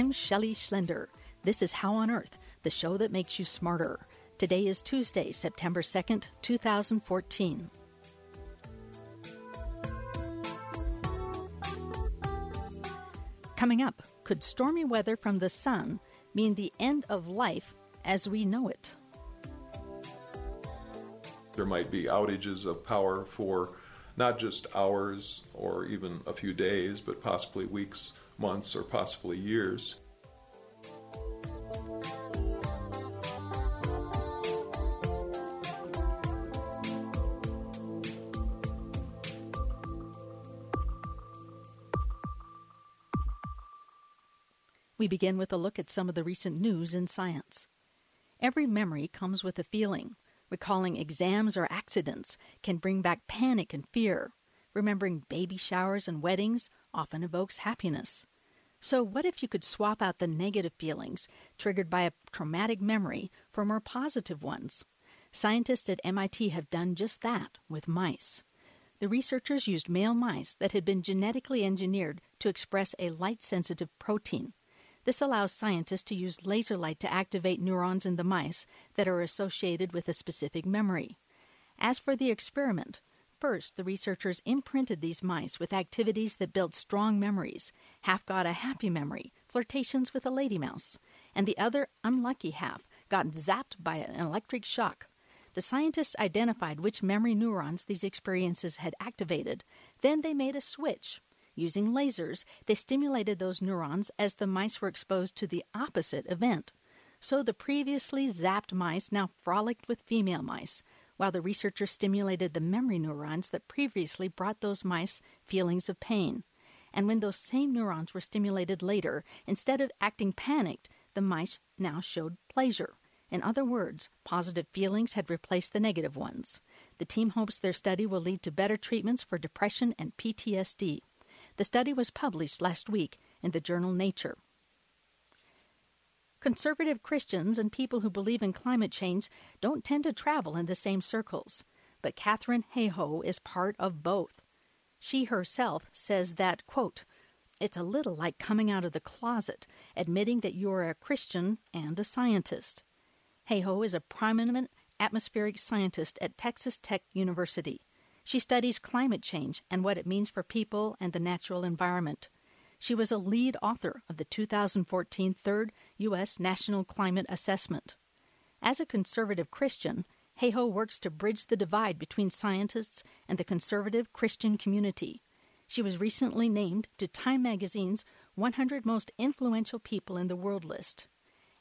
I'm Shelley Schlender. This is How on Earth, the show that makes you smarter. Today is Tuesday, September 2nd, 2014. Coming up, could stormy weather from the sun mean the end of life as we know it? There might be outages of power for not just hours or even a few days, but possibly weeks, months, or possibly years. We begin with a look at some of the recent news in science. Every memory comes with a feeling. Recalling exams or accidents can bring back panic and fear. Remembering baby showers and weddings often evokes happiness. So, what if you could swap out the negative feelings triggered by a traumatic memory for more positive ones? Scientists at MIT have done just that with mice. The researchers used male mice that had been genetically engineered to express a light sensitive protein. This allows scientists to use laser light to activate neurons in the mice that are associated with a specific memory. As for the experiment, first the researchers imprinted these mice with activities that built strong memories. Half got a happy memory, flirtations with a lady mouse, and the other unlucky half got zapped by an electric shock. The scientists identified which memory neurons these experiences had activated. Then they made a switch Using lasers, they stimulated those neurons as the mice were exposed to the opposite event. So the previously zapped mice now frolicked with female mice, while the researchers stimulated the memory neurons that previously brought those mice feelings of pain. And when those same neurons were stimulated later, instead of acting panicked, the mice now showed pleasure. In other words, positive feelings had replaced the negative ones. The team hopes their study will lead to better treatments for depression and PTSD. The study was published last week in the journal Nature. Conservative Christians and people who believe in climate change don't tend to travel in the same circles, but Katharine Hayhoe is part of both. She herself says that, quote, it's a little like coming out of the closet, admitting that you're a Christian and a scientist. Hayhoe is a prominent atmospheric scientist at Texas Tech University. She studies climate change and what it means for people and the natural environment. She was a lead author of the 2014 third U.S. National Climate Assessment. As a conservative Christian, Hayhoe works to bridge the divide between scientists and the conservative Christian community. She was recently named to Time magazine's 100 Most Influential People in the World list.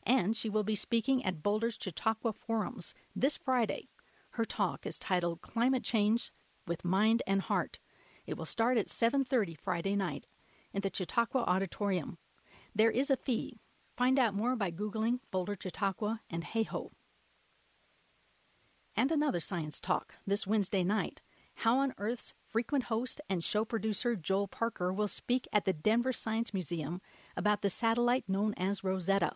And she will be speaking at Boulder's Chautauqua Forums this Friday. Her talk is titled Climate Change with mind and heart. It will start at 7:30 Friday night in the Chautauqua Auditorium. There is a fee. Find out more by googling Boulder Chautauqua and Hayhoe. And another science talk this Wednesday night. How on Earth's frequent host and show producer Joel Parker will speak at the Denver Science Museum about the satellite known as Rosetta.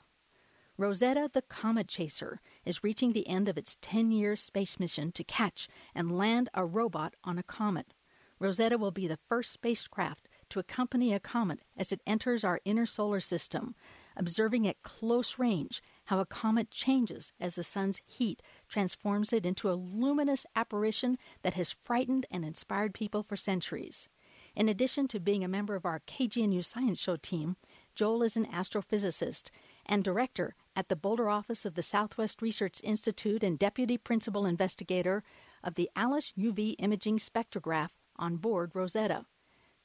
Rosetta the Comet Chaser is reaching the end of its 10 year space mission to catch and land a robot on a comet. Rosetta will be the first spacecraft to accompany a comet as it enters our inner solar system, observing at close range how a comet changes as the sun's heat transforms it into a luminous apparition that has frightened and inspired people for centuries. In addition to being a member of our KGNU Science Show team, Joel is an astrophysicist and director at the Boulder office of the Southwest Research Institute and deputy principal investigator of the ALICE UV imaging spectrograph on board Rosetta.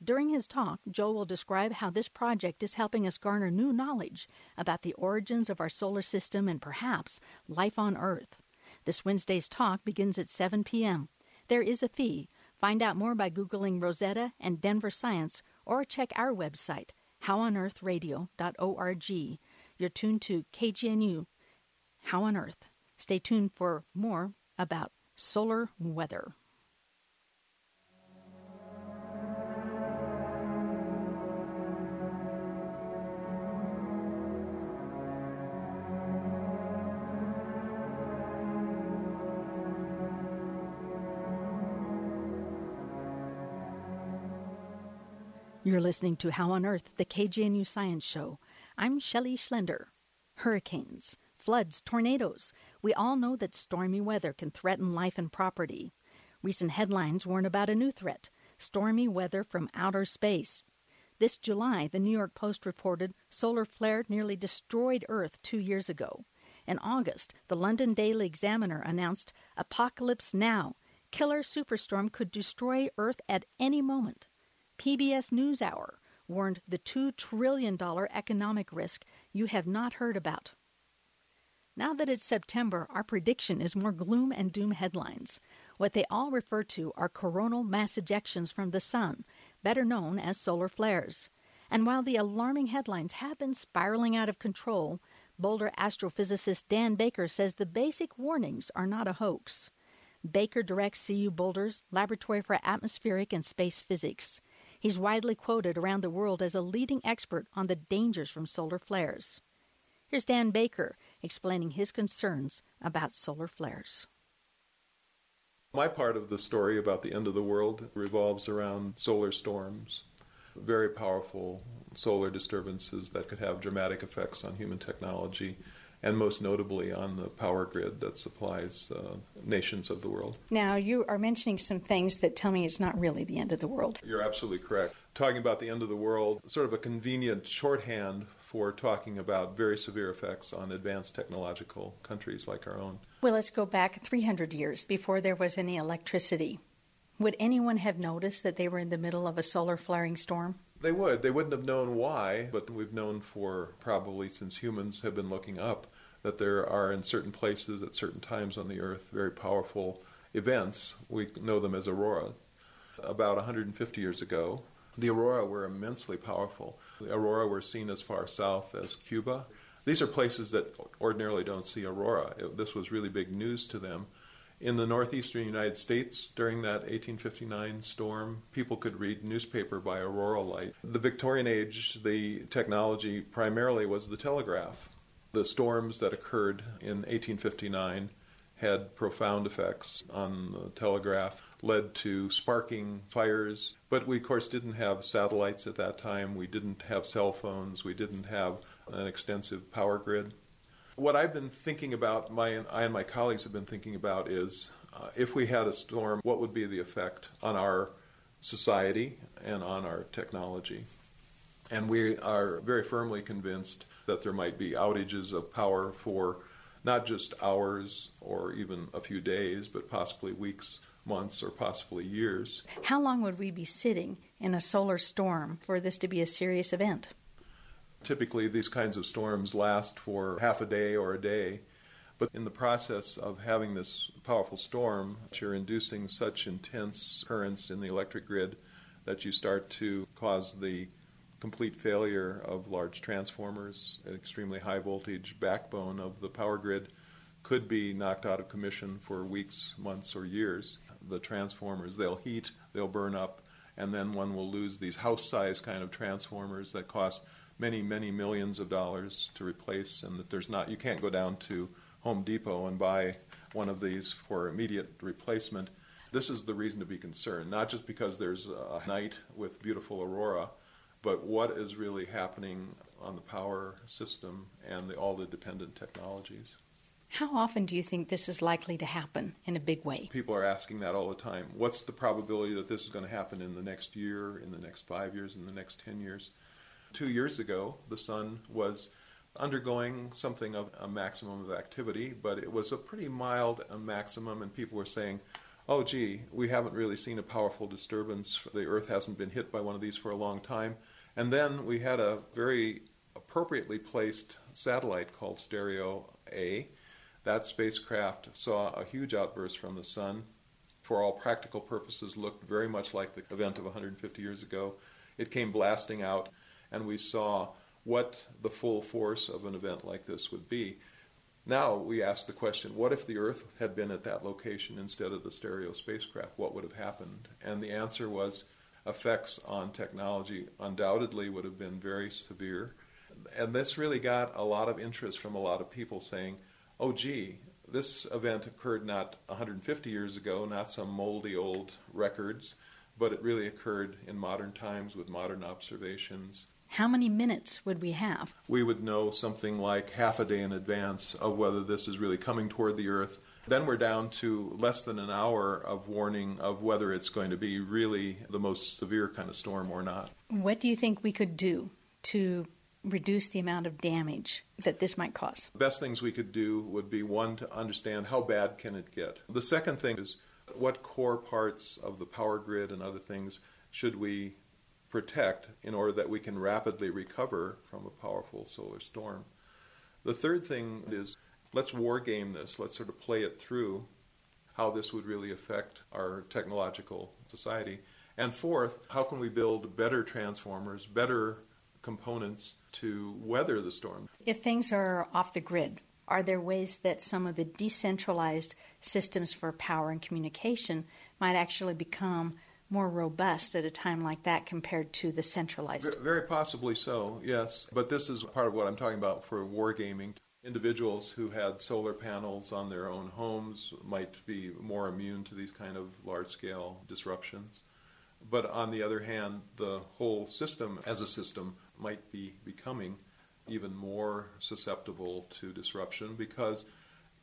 During his talk, Joe will describe how this project is helping us garner new knowledge about the origins of our solar system and perhaps life on Earth. This Wednesday's talk begins at 7 p.m. There is a fee. Find out more by Googling Rosetta and Denver Science or check our website, howonearthradio.org. You're tuned to KGNU, How on Earth. Stay tuned for more about solar weather. You're listening to How on Earth, the KGNU Science Show. I'm Shelley Schlender. Hurricanes, floods, tornadoes. We all know that stormy weather can threaten life and property. Recent headlines warn about a new threat stormy weather from outer space. This July, the New York Post reported solar flare nearly destroyed Earth two years ago. In August, the London Daily Examiner announced Apocalypse Now. Killer superstorm could destroy Earth at any moment. PBS NewsHour warned the $2 trillion economic risk you have not heard about. Now that it's September, our prediction is more gloom and doom headlines. What they all refer to are coronal mass ejections from the sun, better known as solar flares. And while the alarming headlines have been spiraling out of control, Boulder astrophysicist Dan Baker says the basic warnings are not a hoax. Baker directs CU Boulder's Laboratory for Atmospheric and Space Physics. He's widely quoted around the world as a leading expert on the dangers from solar flares. Here's Dan Baker explaining his concerns about solar flares. My part of the story about the end of the world revolves around solar storms, very powerful solar disturbances that could have dramatic effects on human technology and most notably on the power grid that supplies uh, nations of the world. Now, you are mentioning some things that tell me it's not really the end of the world. You're absolutely correct. Talking about the end of the world, sort of a convenient shorthand for talking about very severe effects on advanced technological countries like our own. Well, let's go back 300 years before there was any electricity. Would anyone have noticed that they were in the middle of a solar flaring storm? They would. They wouldn't have known why, but we've known for probably since humans have been looking up that there are in certain places at certain times on the earth very powerful events. We know them as aurora. About 150 years ago, the aurora were immensely powerful. The aurora were seen as far south as Cuba. These are places that ordinarily don't see aurora. It, this was really big news to them. In the northeastern United States during that 1859 storm, people could read newspaper by auroral light. The Victorian age, the technology primarily was the telegraph. The storms that occurred in 1859 had profound effects on the telegraph, led to sparking fires. But we, of course, didn't have satellites at that time. We didn't have cell phones. We didn't have an extensive power grid. What I've been thinking about, my I and my colleagues have been thinking about, is uh, if we had a storm, what would be the effect on our society and on our technology? And we are very firmly convinced that there might be outages of power for not just hours or even a few days, but possibly weeks, months, or possibly years. How long would we be sitting in a solar storm for this to be a serious event? Typically, these kinds of storms last for half a day or a day. But in the process of having this powerful storm, you're inducing such intense currents in the electric grid that you start to cause the complete failure of large transformers. An extremely high voltage backbone of the power grid could be knocked out of commission for weeks, months, or years. The transformers, they'll heat, they'll burn up, and then one will lose these house size kind of transformers that cost many, many millions of dollars to replace, and that there's not, you can't go down to Home Depot and buy one of these for immediate replacement. This is the reason to be concerned, not just because there's a night with beautiful aurora, but what is really happening on the power system and the, all the dependent technologies. How often do you think this is likely to happen in a big way? People are asking that all the time. What's the probability that this is going to happen in the next year, in the next five years, in the next 10 years? Two years ago, the sun was undergoing something of a maximum of activity, but it was a pretty mild maximum, and people were saying, oh, gee, we haven't really seen a powerful disturbance. The Earth hasn't been hit by one of these for a long time. And then we had a very appropriately placed satellite called Stereo A. That spacecraft saw a huge outburst from the sun. For all practical purposes, looked very much like the event of 150 years ago. It came blasting out and we saw what the full force of an event like this would be. Now we ask the question what if the Earth had been at that location instead of the stereo spacecraft? What would have happened? And the answer was effects on technology undoubtedly would have been very severe. And this really got a lot of interest from a lot of people saying, oh, gee, this event occurred not 150 years ago, not some moldy old records, but it really occurred in modern times with modern observations how many minutes would we have? We would know something like half a day in advance of whether this is really coming toward the Earth. Then we're down to less than an hour of warning of whether it's going to be really the most severe kind of storm or not. What do you think we could do to reduce the amount of damage that this might cause? The best things we could do would be one to understand how bad can it get. The second thing is what core parts of the power grid and other things should we protect in order that we can rapidly recover from a powerful solar storm. The third thing is let's war game this, let's sort of play it through how this would really affect our technological society. And fourth, how can we build better transformers, better components to weather the storm? If things are off the grid, are there ways that some of the decentralized systems for power and communication might actually become more robust at a time like that compared to the centralized? Very possibly so, yes. But this is part of what I'm talking about for wargaming. Individuals who had solar panels on their own homes might be more immune to these kind of large scale disruptions. But on the other hand, the whole system as a system might be becoming even more susceptible to disruption because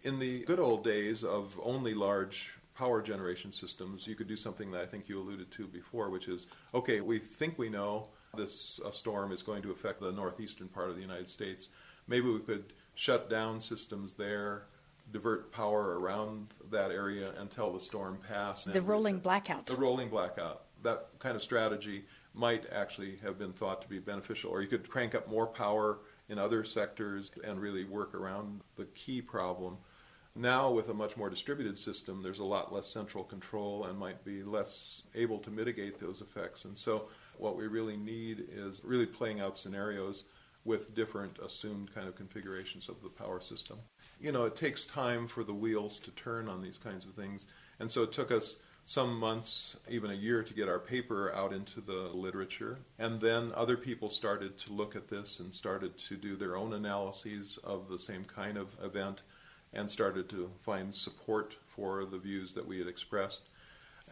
in the good old days of only large power generation systems, you could do something that I think you alluded to before, which is okay, we think we know this storm is going to affect the northeastern part of the United States. Maybe we could shut down systems there, divert power around that area until the storm passed. The rolling blackout. The rolling blackout. That kind of strategy might actually have been thought to be beneficial. Or you could crank up more power in other sectors and really work around the key problem now, with a much more distributed system, there's a lot less central control and might be less able to mitigate those effects. And so, what we really need is really playing out scenarios with different assumed kind of configurations of the power system. You know, it takes time for the wheels to turn on these kinds of things. And so, it took us some months, even a year, to get our paper out into the literature. And then other people started to look at this and started to do their own analyses of the same kind of event and started to find support for the views that we had expressed.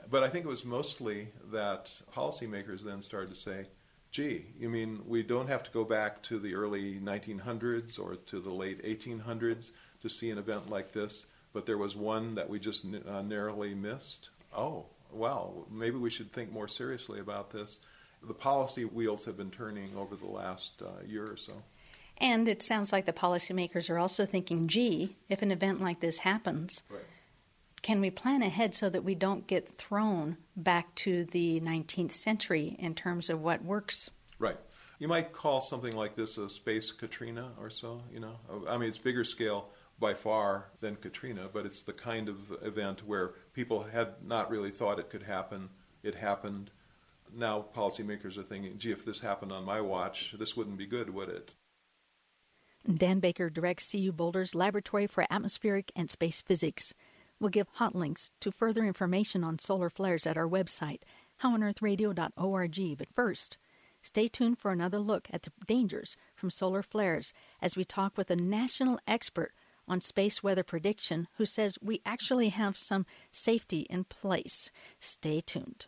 But I think it was mostly that policymakers then started to say, gee, you mean we don't have to go back to the early 1900s or to the late 1800s to see an event like this, but there was one that we just uh, narrowly missed? Oh, well, maybe we should think more seriously about this. The policy wheels have been turning over the last uh, year or so. And it sounds like the policymakers are also thinking, gee, if an event like this happens, right. can we plan ahead so that we don't get thrown back to the 19th century in terms of what works? Right. You might call something like this a space Katrina or so, you know. I mean, it's bigger scale by far than Katrina, but it's the kind of event where people had not really thought it could happen. It happened. Now policymakers are thinking, gee, if this happened on my watch, this wouldn't be good, would it? Dan Baker directs CU Boulder's Laboratory for Atmospheric and Space Physics. We'll give hot links to further information on solar flares at our website, howonearthradio.org. But first, stay tuned for another look at the dangers from solar flares as we talk with a national expert on space weather prediction who says we actually have some safety in place. Stay tuned.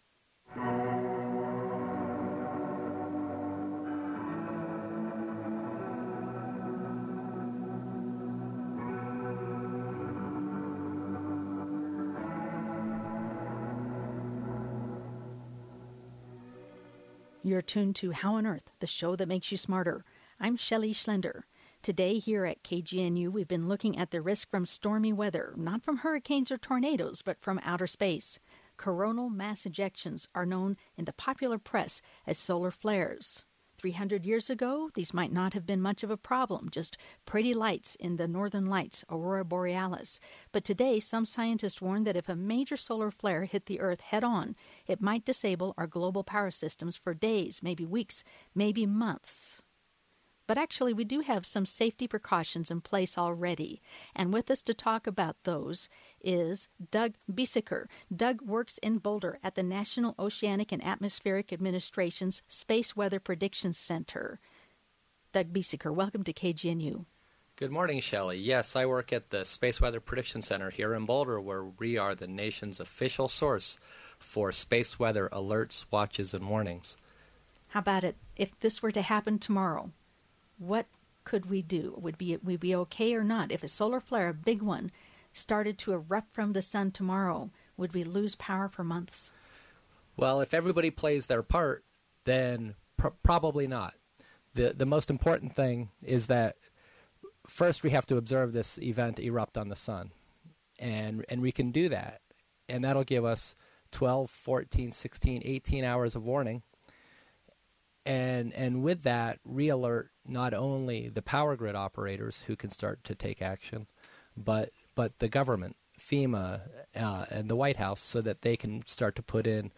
You're tuned to How on Earth, the show that makes you smarter. I'm Shelley Schlender. Today, here at KGNU, we've been looking at the risk from stormy weather, not from hurricanes or tornadoes, but from outer space. Coronal mass ejections are known in the popular press as solar flares. 300 years ago, these might not have been much of a problem, just pretty lights in the northern lights, aurora borealis. But today, some scientists warn that if a major solar flare hit the Earth head on, it might disable our global power systems for days, maybe weeks, maybe months. But actually, we do have some safety precautions in place already. And with us to talk about those is Doug Biesecker. Doug works in Boulder at the National Oceanic and Atmospheric Administration's Space Weather Prediction Center. Doug Biesecker, welcome to KGNU. Good morning, Shelley. Yes, I work at the Space Weather Prediction Center here in Boulder, where we are the nation's official source for space weather alerts, watches, and warnings. How about it? If this were to happen tomorrow, what could we do? Would be would be okay or not? If a solar flare, a big one, started to erupt from the sun tomorrow, would we lose power for months? Well, if everybody plays their part, then pr- probably not. the The most important thing is that first we have to observe this event erupt on the sun, and and we can do that, and that'll give us 12, 14, 16, 18 hours of warning. And and with that, re-alert not only the power grid operators who can start to take action, but but the government, FEMA, uh, and the White House, so that they can start to put in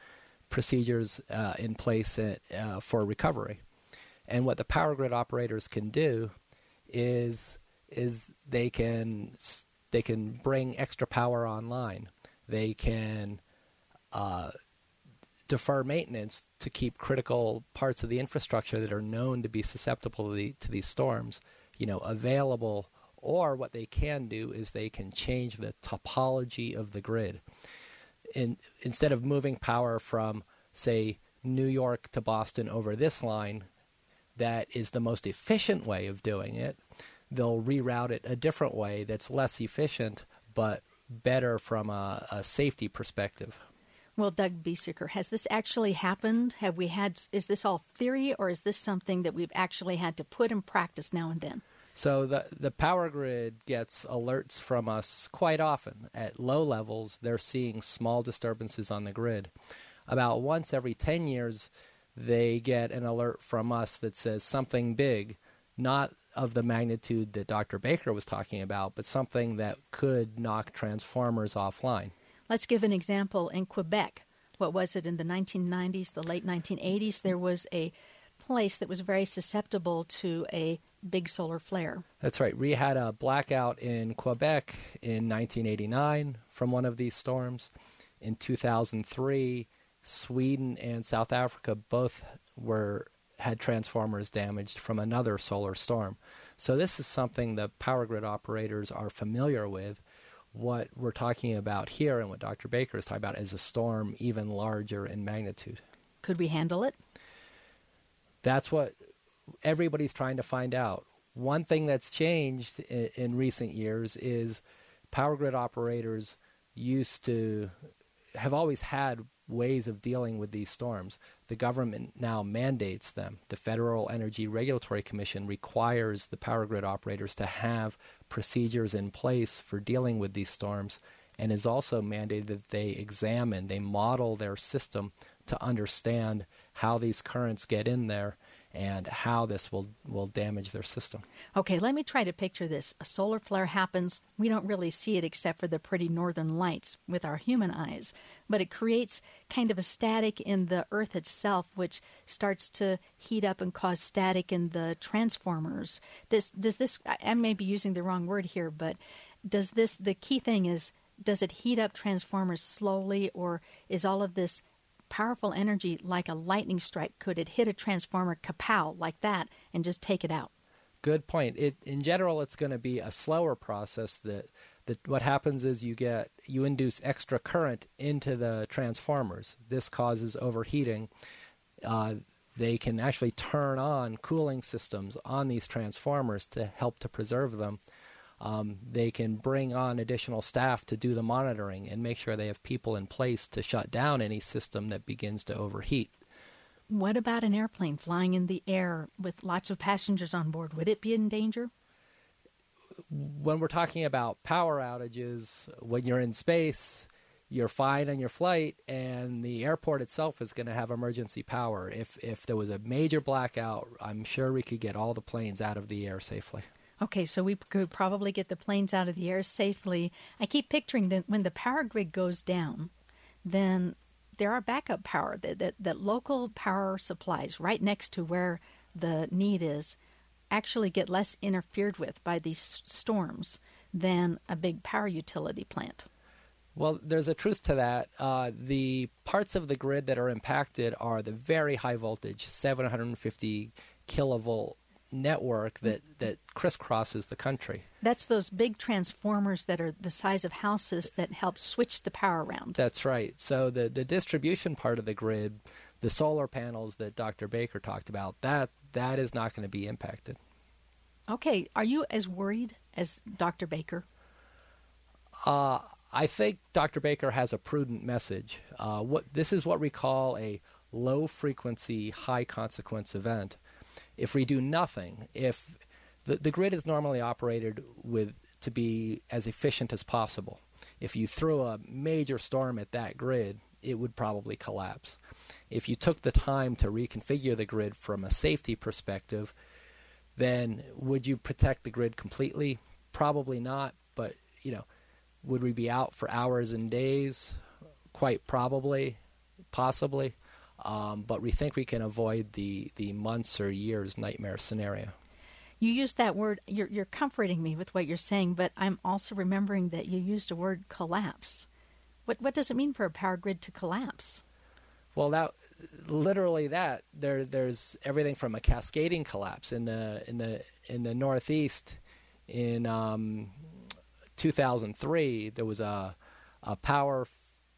procedures uh, in place uh, for recovery. And what the power grid operators can do is is they can they can bring extra power online. They can uh, defer maintenance to keep critical parts of the infrastructure that are known to be susceptible to, the, to these storms, you know, available. Or what they can do is they can change the topology of the grid. In, instead of moving power from, say, New York to Boston over this line, that is the most efficient way of doing it. They'll reroute it a different way that's less efficient, but better from a, a safety perspective. Well, Doug Biesecker, has this actually happened? Have we had, is this all theory or is this something that we've actually had to put in practice now and then? So the the power grid gets alerts from us quite often. At low levels, they're seeing small disturbances on the grid. About once every 10 years, they get an alert from us that says something big, not of the magnitude that Dr. Baker was talking about, but something that could knock transformers offline. Let's give an example in Quebec. What was it in the 1990s, the late 1980s? There was a place that was very susceptible to a big solar flare. That's right. We had a blackout in Quebec in 1989 from one of these storms. In 2003, Sweden and South Africa both were had transformers damaged from another solar storm. So this is something the power grid operators are familiar with what we're talking about here and what Dr. Baker is talking about is a storm even larger in magnitude. Could we handle it? That's what everybody's trying to find out. One thing that's changed in, in recent years is power grid operators used to have always had ways of dealing with these storms. The government now mandates them. The Federal Energy Regulatory Commission requires the power grid operators to have procedures in place for dealing with these storms and is also mandated that they examine, they model their system to understand how these currents get in there and how this will, will damage their system. Okay, let me try to picture this. A solar flare happens. We don't really see it except for the pretty northern lights with our human eyes, but it creates kind of a static in the earth itself, which starts to heat up and cause static in the transformers. Does, does this, I may be using the wrong word here, but does this, the key thing is, does it heat up transformers slowly, or is all of this powerful energy like a lightning strike? Could it hit a transformer kapow like that and just take it out? Good point. It in general it's going to be a slower process that that what happens is you get you induce extra current into the transformers. This causes overheating. Uh, they can actually turn on cooling systems on these transformers to help to preserve them um, they can bring on additional staff to do the monitoring and make sure they have people in place to shut down any system that begins to overheat. What about an airplane flying in the air with lots of passengers on board? Would it be in danger? When we're talking about power outages, when you're in space, you're fine on your flight, and the airport itself is going to have emergency power. If if there was a major blackout, I'm sure we could get all the planes out of the air safely. Okay, so we could probably get the planes out of the air safely. I keep picturing that when the power grid goes down, then there are backup power that, that, that local power supplies right next to where the need is actually get less interfered with by these storms than a big power utility plant. Well, there's a truth to that. Uh, the parts of the grid that are impacted are the very high voltage, 750 kilovolt network that, that crisscrosses the country. That's those big transformers that are the size of houses that help switch the power around. That's right. So the, the distribution part of the grid, the solar panels that Dr. Baker talked about, that that is not going to be impacted. Okay, are you as worried as Dr. Baker? Uh, I think Dr. Baker has a prudent message. Uh, what this is what we call a low frequency, high consequence event. If we do nothing, if the, the grid is normally operated with to be as efficient as possible. If you threw a major storm at that grid, it would probably collapse. If you took the time to reconfigure the grid from a safety perspective, then would you protect the grid completely? Probably not, but you know, would we be out for hours and days? Quite probably, possibly. Um, but we think we can avoid the, the months or years nightmare scenario. You used that word, you're, you're comforting me with what you're saying, but I'm also remembering that you used a word collapse. What, what does it mean for a power grid to collapse? Well, that literally that there there's everything from a cascading collapse in the in the in the Northeast in um, 2003. There was a a power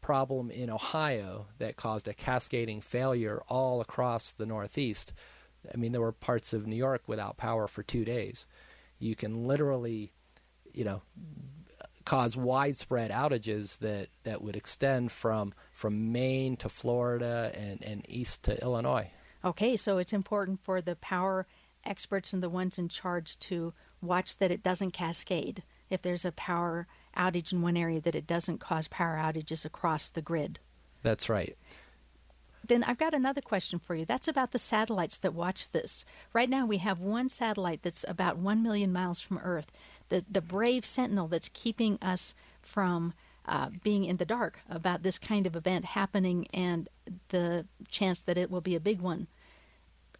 problem in Ohio that caused a cascading failure all across the Northeast. I mean, there were parts of New York without power for two days. You can literally, you know, cause widespread outages that, that would extend from from Maine to Florida and, and east to Illinois. Okay, so it's important for the power experts and the ones in charge to watch that it doesn't cascade. If there's a power outage in one area, that it doesn't cause power outages across the grid. That's right. Then I've got another question for you. That's about the satellites that watch this. Right now, we have one satellite that's about 1 million miles from Earth, the, the brave sentinel that's keeping us from uh, being in the dark about this kind of event happening and the chance that it will be a big one.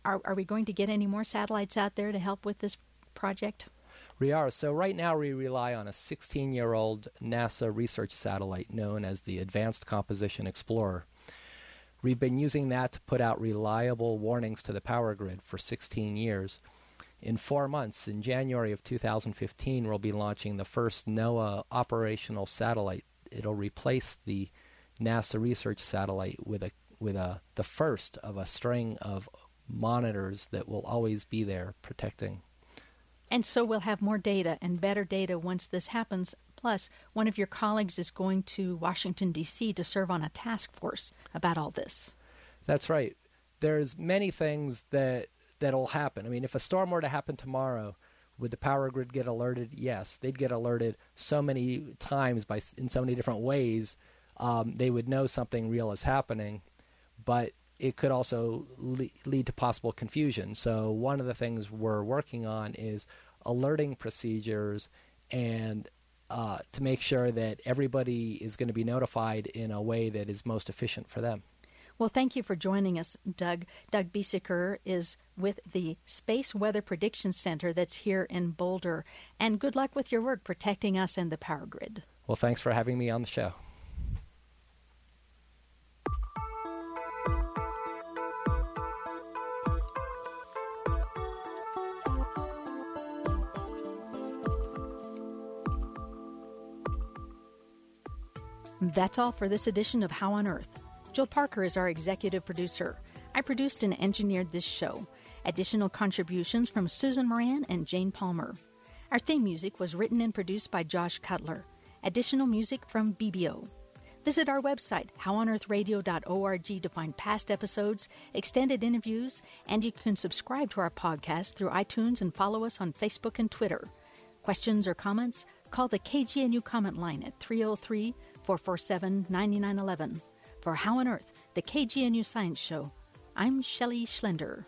Are, are we going to get any more satellites out there to help with this project? We are. So, right now, we rely on a 16 year old NASA research satellite known as the Advanced Composition Explorer. We've been using that to put out reliable warnings to the power grid for 16 years. In four months, in January of 2015, we'll be launching the first NOAA operational satellite. It'll replace the NASA research satellite with a with a the first of a string of monitors that will always be there protecting. And so we'll have more data and better data once this happens. Plus, one of your colleagues is going to Washington D.C. to serve on a task force about all this. That's right. There's many things that that'll happen. I mean, if a storm were to happen tomorrow, would the power grid get alerted? Yes, they'd get alerted so many times by in so many different ways. Um, they would know something real is happening, but it could also le- lead to possible confusion. So one of the things we're working on is alerting procedures and uh, to make sure that everybody is going to be notified in a way that is most efficient for them. Well, thank you for joining us, Doug. Doug Biesecker is with the Space Weather Prediction Center that's here in Boulder. And good luck with your work protecting us and the power grid. Well, thanks for having me on the show. That's all for this edition of How on Earth. Joel Parker is our executive producer. I produced and engineered this show. Additional contributions from Susan Moran and Jane Palmer. Our theme music was written and produced by Josh Cutler. Additional music from BBO. Visit our website, howonearthradio.org, to find past episodes, extended interviews, and you can subscribe to our podcast through iTunes and follow us on Facebook and Twitter. Questions or comments? Call the KGNU comment line at 303 447 9911. For How on Earth, the KGNU Science Show, I'm Shelley Schlender.